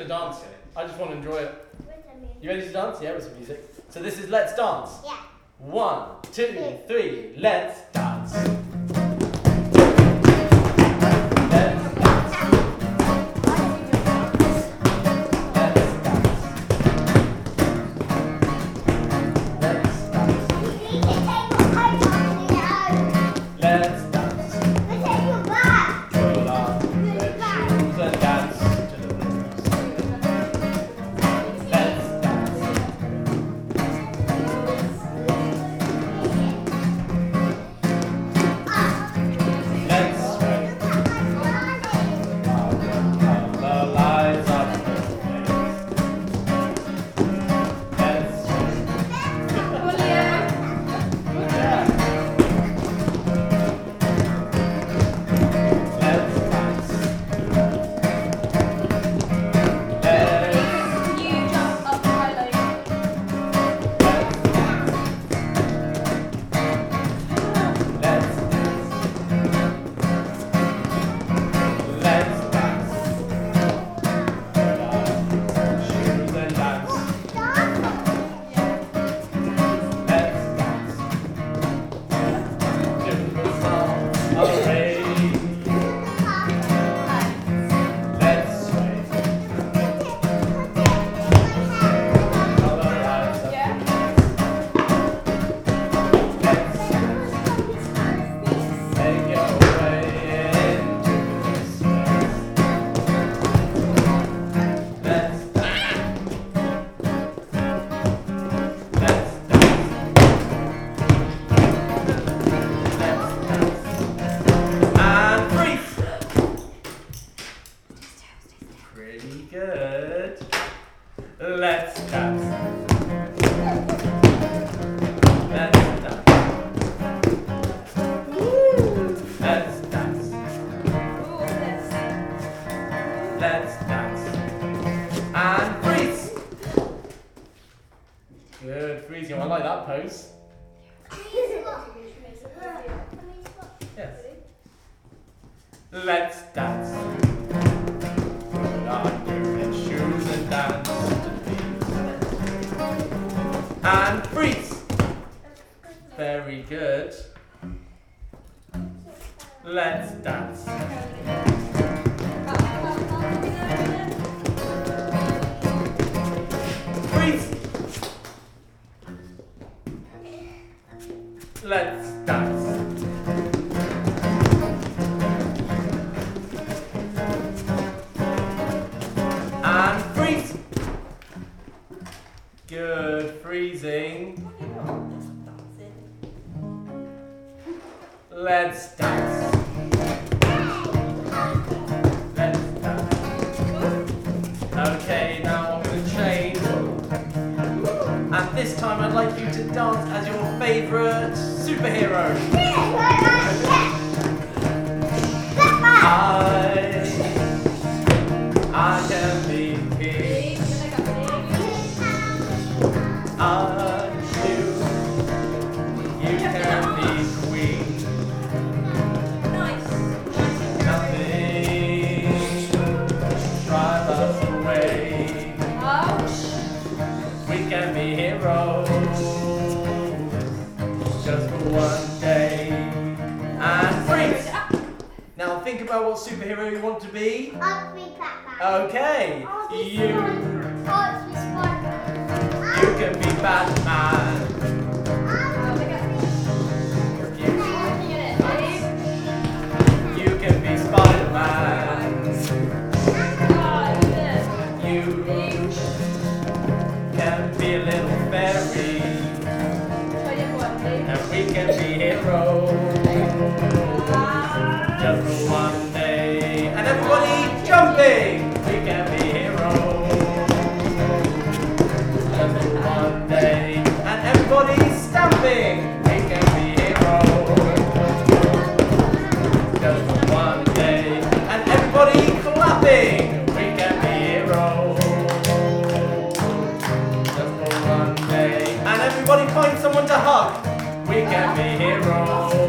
to dance. I just want to enjoy it. You ready to dance? Yeah, with some music. So this is Let's Dance. Yeah. One, two, three, let's dance. That pose. Yes. Let's dance. And. And freeze. Very good. Let's dance. Good, freezing. Let's dance. Let's dance. Okay, now I'm going to change. And this time I'd like you to dance as your favourite superhero. I, one day. And freeze! Ah. Now think about what superhero you want to be. Okay, you you can be Batman. Just one day. And everybody jumping! We can be heroes just one day. And everybody stamping! We can be heroes just for one day. And everybody clapping! We can be heroes just for one day. And everybody find someone to hug! We can be heroes